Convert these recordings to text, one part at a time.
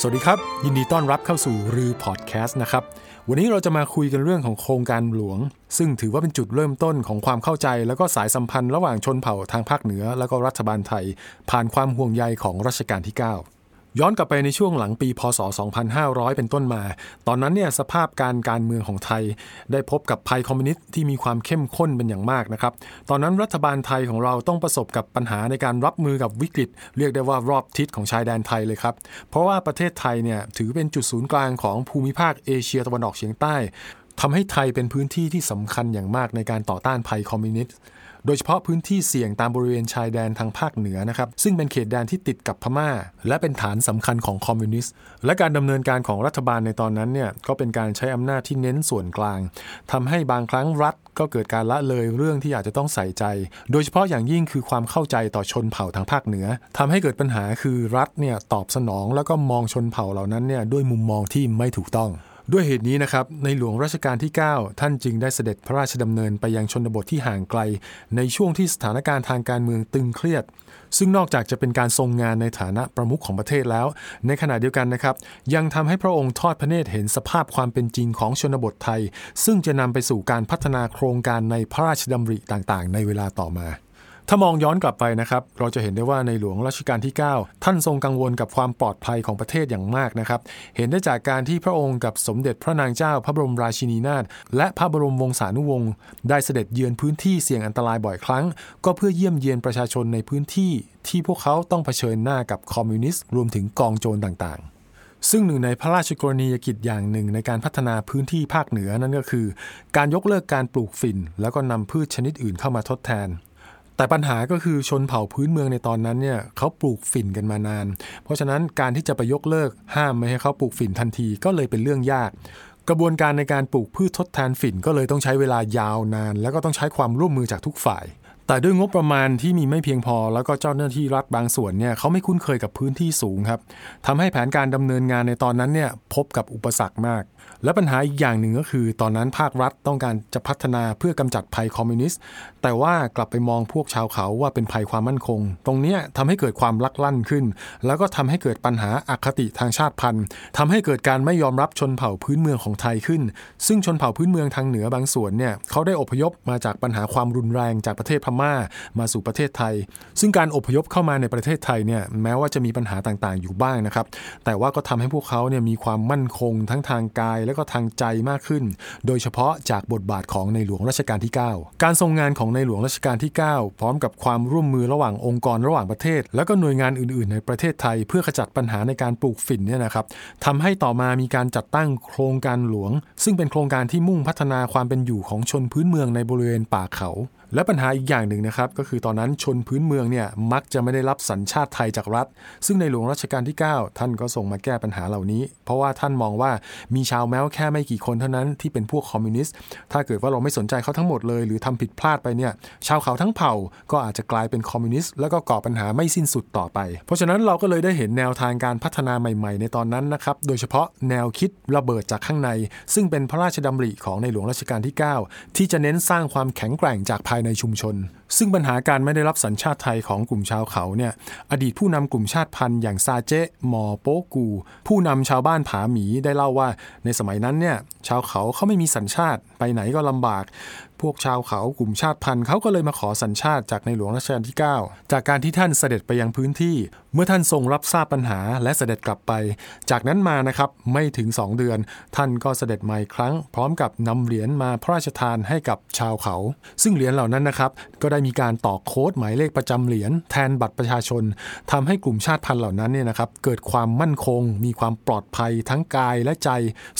สวัสดีครับ ยินดีต้อนรับเข้าสู่รือพอดแคสต์นะครับ วันนี้เราจะมาคุยกันเรื่องของโครงการหลวง ซึ่งถือว่าเป็นจุดเริ่มต้นของความเข้าใจ แล้วก็สายสัมพันธ์ระหว่างชนเผ่าทางภาคเหนือ แล้วก็รัฐบาลไทย ผ่านความห่วงใยของรัชกาลที่ 9 ย้อนกลับไปในช่วงหลังปีพศ 2500 เป็นต้นมา ตอนนั้นเนี่ยสภาพการการเมืองของไทย ได้พบกับภัยคอมมิวนิสต์ที่มีความเข้มข้นเป็นอย่างมากนะครับ ตอนนั้นรัฐบาลไทยของเราต้องประสบกับปัญหาในการรับมือกับวิกฤต เรียกได้ว่ารอบทิศของชายแดนไทยเลยครับ เพราะว่าประเทศไทยเนี่ยถือเป็นจุดศูนย์กลางของภูมิภาคเอเชียตะวันออกเฉียงใต้ ทำให้ไทยเป็นพื้นที่ที่สำคัญอย่างมากในการต่อต้านภัยคอมมิวนิสต์โดยเฉพาะพื้นที่เสี่ยงตามบริเวณชายแดนทางภาคเหนือนะครับ ซึ่งเป็นเขตแดนที่ติดกับพม่า และเป็นฐานสำคัญของคอมมิวนิสต์และการดำเนินการของรัฐบาลในตอนนั้นเนี่ยก็เป็นการใช้อำนาจที่เน้นส่วนกลางทำให้บางครั้งรัฐก็เกิดการละเลยเรื่องที่อาจจะต้องใส่ใจ โดยเฉพาะอย่างยิ่งคือความเข้าใจต่อชนเผ่าทางภาคเหนือทำให้เกิดปัญหาคือรัฐเนี่ยตอบสนอง แล้วก็มองชนเผ่าเหล่านั้นเนี่ยด้วยมุมมองที่ไม่ถูกต้อง ด้วยเหตุนี้นะครับในหลวงรัชกาลที่ 9 ท่านจึงได้เสด็จพระราชดำเนินไปยังชนบทที่ห่างไกล ในช่วงที่สถานการณ์ทางการเมืองตึงเครียด ซึ่งนอกจากจะเป็นการทรงงานในฐานะประมุขของประเทศแล้ว ในขณะเดียวกันนะครับ ยังทำให้พระองค์ทอดพระเนตรเห็นสภาพความเป็นจริงของชนบทไทย ซึ่งจะนำไปสู่การพัฒนาโครงการในพระราชดำริต่างๆ ในเวลาต่อมา ถ้ามองย้อนกลับไปนะครับ เราจะเห็นได้ว่าในหลวงรัชกาลที่ 9 ท่านทรงกังวลกับความปลอดภัยของประเทศอย่างมากนะครับ เห็นได้จากการที่พระองค์กับสมเด็จพระนางเจ้าพระบรมราชินีนาถและพระบรมวงศานุวงศ์ได้เสด็จเยือนพื้นที่เสี่ยงอันตรายบ่อยครั้ง ก็เพื่อเยี่ยมเยียนประชาชนในพื้นที่ ที่พวกเขาต้องเผชิญหน้ากับคอมมิวนิสต์รวมถึงกองโจรต่างๆซึ่งหนึ่งในพระราชกรณียกิจอย่างหนึ่งในการพัฒนาพื้นที่ภาคเหนือนั่นก็คือ การยกเลิกการปลูกฝิ่น แล้วก็นำพืชชนิดอื่นเข้ามาทดแทน แต่ปัญหาก็คือชนเผ่าพื้นเมืองในตอนนั้นเนี่ยเขาปลูกฝิ่นกันมานาน เพราะฉะนั้นการที่จะไปยกเลิกห้ามไม่ให้เขาปลูกฝิ่นทันทีก็เลยเป็นเรื่องยาก กระบวนการในการปลูกพืชทดแทนฝิ่นก็เลยต้องใช้เวลายาวนาน แล้วก็ต้องใช้ความร่วมมือจากทุกฝ่าย แต่ด้วยงบประมาณที่มีไม่เพียงพอ แล้วก็เจ้าหน้าที่รัฐบางส่วนเนี่ยเขาไม่คุ้นเคยกับพื้นที่สูงครับทำให้แผนการดำเนินงานในตอนนั้นเนี่ยพบกับอุปสรรคมาก และปัญหาอีกอย่างหนึ่งก็คือ ตอนนั้นภาครัฐต้องการจะพัฒนาเพื่อกำจัดภัยคอมมิวนิสต์ แต่ว่ากลับไปมองพวกชาวเขาว่าเป็นภัยความมั่นคง ตรงนี้ทำให้เกิดความลักลั่นขึ้น แล้วก็ทำให้เกิดปัญหาอาคติทางชาติพันธุ์ทำให้เกิดการไม่ยอมรับชนเผ่าพื้นเมืองของไทยขึ้น ซึ่งชนเผ่าพื้นเมืองทางเหนือบางส่วนเนี่ยเขาได้อพยพมาจากปัญหาความรุนแรงจากประเทศพม่ามาสู่ประเทศไทย ซึ่งการอพยพเข้ามาในประเทศไทยเนี่ยแม้ว่าจะมีปัญหาต่างๆอยู่บ้างนะครับ แต่ว่าก็ทำให้พวกเขาเนี่ยมีความมั่นคงทั้งทางกายและก็ทางใจมากขึ้น โดยเฉพาะจากบทบาทของในหลวงรัชกาลที่ 9 การทรงงานของในหลวงรัชกาลที่ 9 พร้อมกับความร่วมมือระหว่างองค์กรระหว่างประเทศ และก็หน่วยงานอื่น ๆ ในประเทศไทย เพื่อขจัดปัญหาในการปลูกฝิ่นเนี่ยนะครับทำให้ต่อมามีการจัดตั้งโครงการหลวง ซึ่งเป็นโครงการที่มุ่งพัฒนาความเป็นอยู่ของชนพื้นเมืองในบริเวณป่าเขา และปัญหาอีกอย่างหนึ่งนะครับ ก็คือตอนนั้นชนพื้นเมืองเนี่ยมักจะไม่ได้รับสัญชาติไทยจากรัฐ ซึ่งในหลวงรัชกาลที่ 9 ท่านก็ส่งมาแก้ปัญหาเหล่านี้ เพราะว่าท่านมองว่ามีชาวแม้วแค่ไม่กี่คนเท่านั้นที่เป็นพวกคอมมิวนิสต์ถ้าเกิดว่าเราไม่สนใจเขาทั้งหมดเลย หรือทำผิดพลาดไปเนี่ยชาวเขาทั้งเผ่าก็อาจจะกลายเป็นคอมมิวนิสต์แล้วก็ก่อปัญหาไม่สิ้นสุดต่อไป เพราะฉะนั้นเราก็เลยได้เห็นแนวทางการพัฒนาใหม่ ๆ ในตอนนั้นนะครับโดยเฉพาะแนวคิดระเบิดจากข้างใน ซึ่งเป็นพระราชดำริของในหลวงรัชกาลที่ 9 ที่จะเน้นสร้างความแข็งแกร่งจากภายในชุมชน ซึ่งปัญหาการไม่ได้รับสัญชาติไทยของกลุ่มชาวเขาเนี่ยอดีตผู้นำกลุ่มชาติพันธุ์อย่างซาเจมอโปกู ผู้นำชาวบ้านผาหมีได้เล่าว่า ในสมัยนั้นเนี่ยชาวเขาเขาไม่มีสัญชาติไปไหนก็ลำบาก พวกชาวเขากลุ่มชาติพันธุ์เขาก็เลยมาขอสัญชาติจากในหลวงรัชกาลที่ 9 จากการที่ท่านเสด็จไปยังพื้นที่ เมื่อท่านทรงรับทราบปัญหาและเสด็จกลับไป จากนั้นมานะครับไม่ถึง 2 เดือน ท่านก็เสด็จมาอีกครั้ง พร้อมกับนำเหรียญมาพระราชทานให้กับชาวเขา ซึ่งเหรียญเหล่านั้นนะครับก็ได้มีการต่อโค้ดหมายเลขประจำเหรียญแทนบัตรประชาชนทำให้กลุ่มชาติพันธุ์เหล่านั้นเนี่ยนะครับเกิดความมั่นคง มีความปลอดภัยทั้งกายและใจ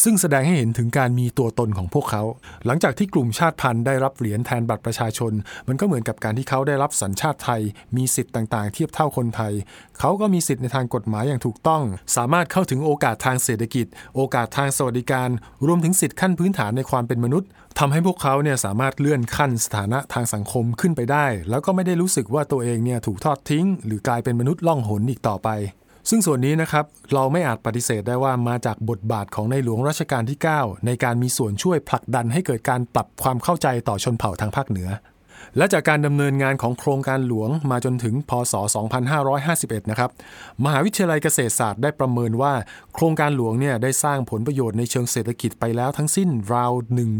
ซึ่งแสดงให้เห็นถึงการมีตัวตนของพวกเขา หลังจากที่กลุ่มชาติพันธุ์ได้รับเหรียญแทนบัตรประชาชน มันก็เหมือนกับการที่เขาได้รับสัญชาติไทย มีสิทธิ์ต่างๆ เทียบเท่าคนไทยเขาาก็มีสิทธิ์ในทางกฎหมายอย่างถูกต้อง สามารถเข้าถึงโอกาสทางเศรษฐกิจ โอกาสทางสวัสดิการ รวมถึงสิทธิขั้นพื้นฐานในความเป็นมนุษย์ทำให้พวกเขาเนี่ยสามารถเลื่อนขั้นสถานะทางสังคมขึ้นไปได้ แล้วก็ไม่ได้รู้สึกว่าตัวเองเนี่ยถูกทอดทิ้ง หรือกลายเป็นมนุษย์ล่องหนอีกต่อไปซึ่งส่วนนี้นะครับเราไม่อาจปฏิเสธได้ว่ามาจากบทบาทของในหลวงรัชกาลที่ 9 ในการมีส่วนช่วยผลักดันให้เกิดการปรับความเข้าใจต่อชนเผ่าทางภาคเหนือ และจากการดำเนินงานของโครงการหลวงมาจนถึงพศ 2551 นะครับ มหาวิทยาลัยเกษตรศาสตร์ได้ประเมินว่า โครงการหลวงเนี่ยได้สร้างผลประโยชน์ในเชิงเศรษฐกิจไปแล้วทั้งสิ้นราว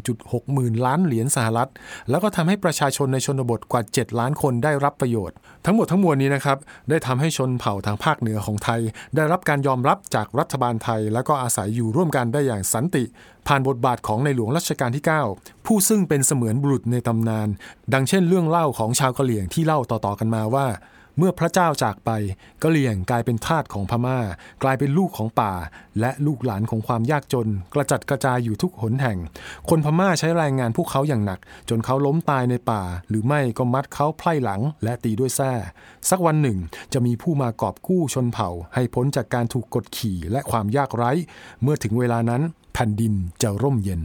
1.6 หมื่นล้านเหรียญสหรัฐ แล้วก็ทำให้ประชาชนในชนบทกว่า 7 ล้านคนได้รับประโยชน์ ทั้งหมดทั้งมวลนี้นะครับได้ทำให้ชนเผ่าทางภาคเหนือของไทย ได้รับการยอมรับจากรัฐบาลไทย แล้วก็อาศัยอยู่ร่วมกันได้อย่างสันติ ผ่านบทบาทของในหลวงรัชกาลที่ 9 ผู้ซึ่งเป็นเสมือนบุรุษในตำนาน ดังเช่นเรื่องเล่าของชาวกะเหรี่ยงที่เล่าต่อๆกันมาว่า เมื่อพระเจ้าจากไปกะเหรี่ยงกลายเป็นทาสของพม่า กลายเป็นลูกของป่า และลูกหลานของความยากจน กระจัดกระจายอยู่ทุกหนแห่ง คนพม่าใช้แรงงานพวกเขาอย่างหนัก จนเขาล้มตายในป่า หรือไม่ก็มัดเขาไพร่หลังและตีด้วยแส้สักวันหนึ่งจะมีผู้มากอบกู้ชนเผ่า ให้พ้นจากการถูกกดขี่และความยากไร้ เมื่อถึงเวลานั้นแผ่นดินจะร่มเย็น